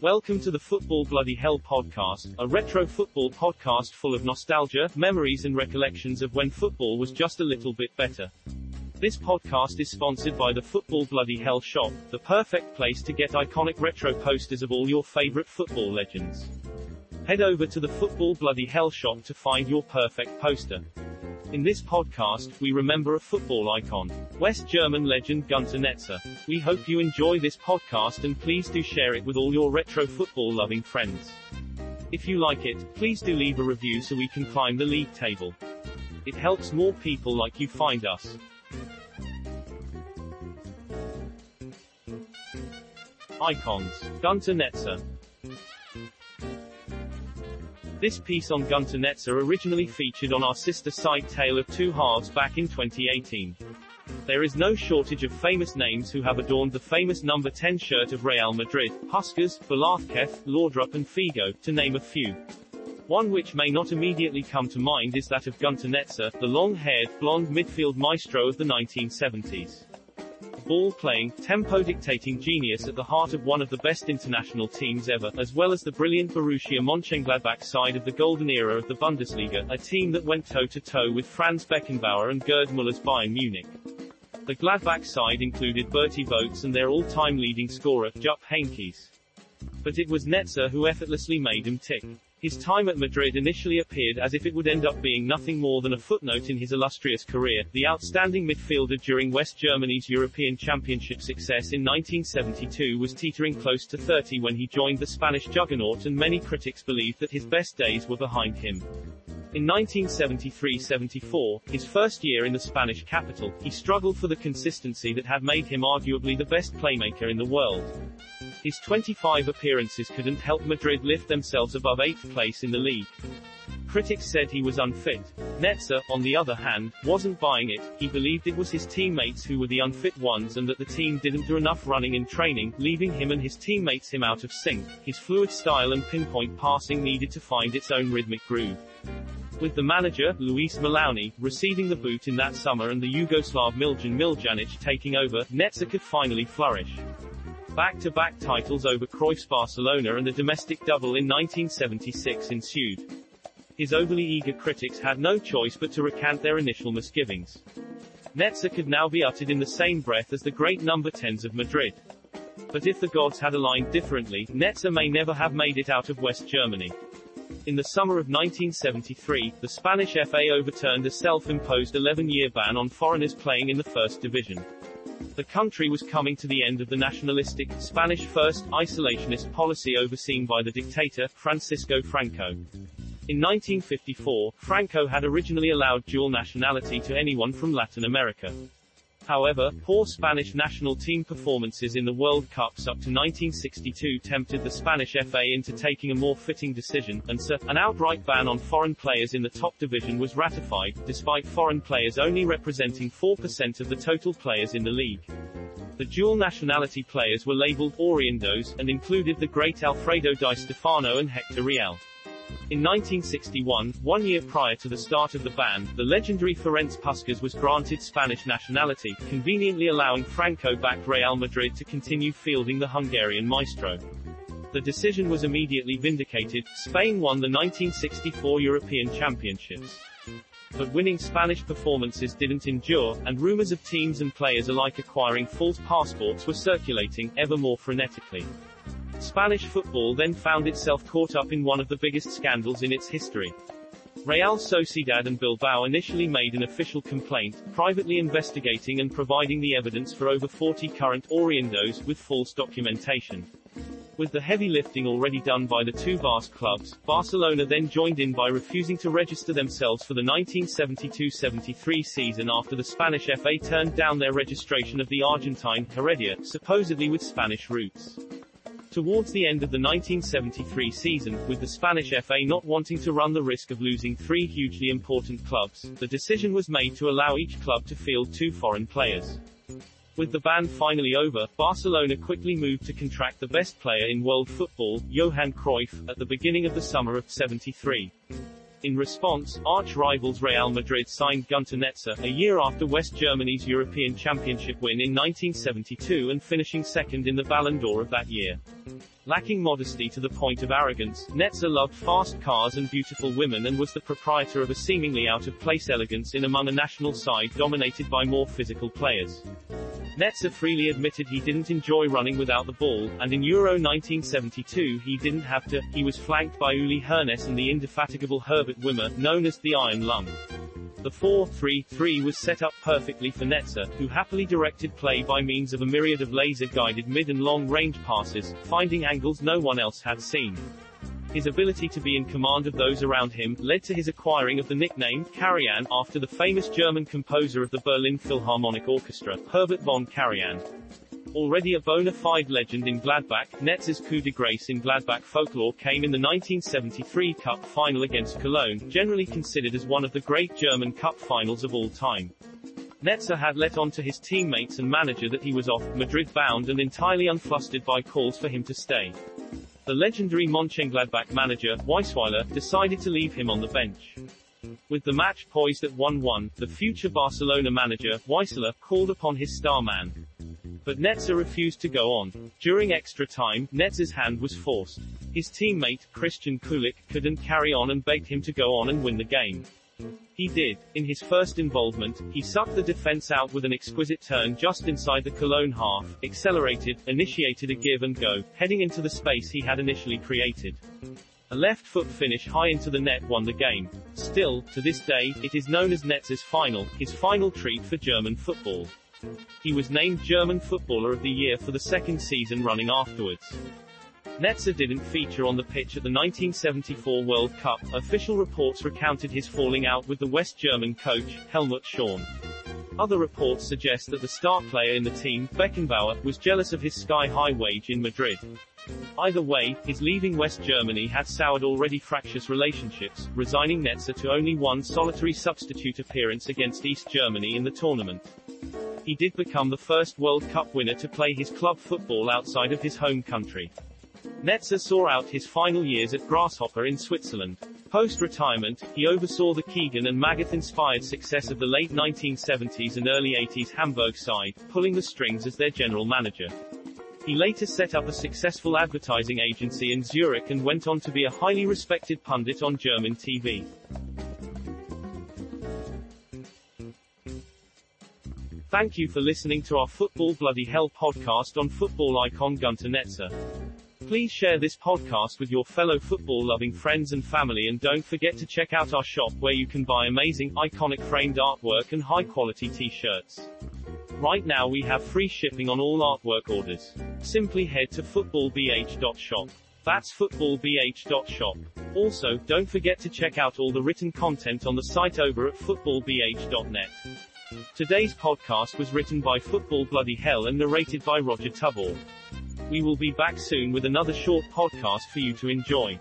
Welcome to the Football Bloody Hell podcast, a retro football podcast full of nostalgia, memories and recollections of when football was just a little bit better. This podcast is sponsored by the Football Bloody Hell shop, the perfect place to get iconic retro posters of all your favorite football legends. Head over to the Football Bloody Hell shop to find your perfect poster. In this podcast, we remember a football icon, West German legend Gunter Netzer. We hope you enjoy this podcast and please do share it with all your retro football loving friends. If you like it, please do leave a review so we can climb the league table. It helps more people like you find us. Icons. Gunter Netzer. This piece on Gunter Netzer originally featured on our sister site Tale of Two Halves back in 2018. There is no shortage of famous names who have adorned the famous number 10 shirt of Real Madrid, Puskas, Velázquez, Laudrup and Figo, to name a few. One which may not immediately come to mind is that of Gunter Netzer, the long-haired, blonde midfield maestro of the 1970s ball-playing, tempo-dictating genius at the heart of one of the best international teams ever, as well as the brilliant Borussia Mönchengladbach side of the golden era of the Bundesliga, a team that went toe-to-toe with Franz Beckenbauer and Gerd Muller's Bayern Munich. The Gladbach side included Bertie Vogts and their all-time leading scorer, Jupp Heynckes. But it was Netzer who effortlessly made him tick. His time at Madrid initially appeared as if it would end up being nothing more than a footnote in his illustrious career. The outstanding midfielder during West Germany's European Championship success in 1972 was teetering close to 30 when he joined the Spanish juggernaut and many critics believed that his best days were behind him. In 1973-74, his first year in the Spanish capital, he struggled for the consistency that had made him arguably the best playmaker in the world. His 25 appearances couldn't help Madrid lift themselves above 8th place in the league. Critics said he was unfit. Netzer, on the other hand, wasn't buying it. He believed it was his teammates who were the unfit ones and that the team didn't do enough running in training, leaving him and his teammates him out of sync. His fluid style and pinpoint passing needed to find its own rhythmic groove. With the manager, Luis Molowny, receiving the boot in that summer and the Yugoslav Miljan Miljanic taking over, Netzer could finally flourish. Back-to-back titles over Cruyff's Barcelona and a domestic double in 1976 ensued. His overly eager critics had no choice but to recant their initial misgivings. Netzer could now be uttered in the same breath as the great number 10s of Madrid. But if the gods had aligned differently, Netzer may never have made it out of West Germany. In the summer of 1973, the Spanish FA overturned a self-imposed 11-year ban on foreigners playing in the first division. The country was coming to the end of the nationalistic, Spanish first, isolationist policy overseen by the dictator, Francisco Franco. In 1954, Franco had originally allowed dual nationality to anyone from Latin America. However, poor Spanish national team performances in the World Cups up to 1962 tempted the Spanish FA into taking a more fitting decision, and so, an outright ban on foreign players in the top division was ratified, despite foreign players only representing 4% of the total players in the league. The dual nationality players were labeled Oriundos, and included the great Alfredo Di Stefano and Hector Rial. In 1961, one year prior to the start of the ban, the legendary Ferenc Puskas was granted Spanish nationality, conveniently allowing Franco-backed Real Madrid to continue fielding the Hungarian maestro. The decision was immediately vindicated, Spain won the 1964 European Championships. But winning Spanish performances didn't endure, and rumors of teams and players alike acquiring false passports were circulating, ever more frenetically. Spanish football then found itself caught up in one of the biggest scandals in its history. Real Sociedad and Bilbao initially made an official complaint, privately investigating and providing the evidence for over 40 current Oriundos with false documentation. With the heavy lifting already done by the two Basque clubs, Barcelona then joined in by refusing to register themselves for the 1972-73 season after the Spanish FA turned down their registration of the Argentine Heredia, supposedly with Spanish roots. Towards the end of the 1973 season, with the Spanish FA not wanting to run the risk of losing three hugely important clubs, the decision was made to allow each club to field two foreign players. With the ban finally over, Barcelona quickly moved to contract the best player in world football, Johan Cruyff, at the beginning of the summer of 73. In response, arch rivals Real Madrid signed Gunter Netzer, a year after West Germany's European Championship win in 1972 and finishing second in the Ballon d'Or of that year. Lacking modesty to the point of arrogance, Netzer loved fast cars and beautiful women and was the proprietor of a seemingly out-of-place elegance in among a national side dominated by more physical players. Netzer freely admitted he didn't enjoy running without the ball, and in Euro 1972 he didn't have to, he was flanked by Uli Hoeness and the indefatigable Herbert Wimmer, known as the Iron Lung. The 4-3-3 was set up perfectly for Netzer, who happily directed play by means of a myriad of laser-guided mid and long-range passes, finding angles no one else had seen. His ability to be in command of those around him led to his acquiring of the nickname Karajan after the famous German composer of the Berlin Philharmonic Orchestra, Herbert von Karajan. Already a bona fide legend in Gladbach, Netzer's coup de grace in Gladbach folklore came in the 1973 Cup final against Cologne, generally considered as one of the great German Cup finals of all time. Netzer had let on to his teammates and manager that he was off, Madrid bound and entirely unflustered by calls for him to stay. The legendary Mönchengladbach manager, Weisweiler, decided to leave him on the bench. With the match poised at 1-1, the future Barcelona manager, Weisler, called upon his star man. But Netzer refused to go on. During extra time, Netzer's hand was forced. His teammate, Christian Kulik, couldn't carry on and begged him to go on and win the game. He did. In his first involvement, he sucked the defense out with an exquisite turn just inside the Cologne half, accelerated, initiated a give and go, heading into the space he had initially created. A left foot finish high into the net won the game. Still, to this day, it is known as Netzer's final, his final treat for German football. He was named German Footballer of the Year for the second season running afterwards. Netzer didn't feature on the pitch at the 1974 World Cup. Official reports recounted his falling out with the West German coach, Helmut Schön. Other reports suggest that the star player in the team, Beckenbauer, was jealous of his sky-high wage in Madrid. Either way, his leaving West Germany had soured already fractious relationships, resigning Netzer to only one solitary substitute appearance against East Germany in the tournament. He did become the first World Cup winner to play his club football outside of his home country. Netzer saw out his final years at Grasshopper in Switzerland. Post-retirement, he oversaw the Keegan and Magath-inspired success of the late 1970s and early 80s Hamburg side, pulling the strings as their general manager. He later set up a successful advertising agency in Zurich and went on to be a highly respected pundit on German TV. Thank you for listening to our Football Bloody Hell podcast on football icon Gunter Netzer. Please share this podcast with your fellow football-loving friends and family and don't forget to check out our shop where you can buy amazing, iconic framed artwork and high-quality t-shirts. Right now we have free shipping on all artwork orders. Simply head to footballbh.shop. That's footballbh.shop. Also, don't forget to check out all the written content on the site over at footballbh.net. Today's podcast was written by Football Bloody Hell and narrated by Roger Tuball. We will be back soon with another short podcast for you to enjoy.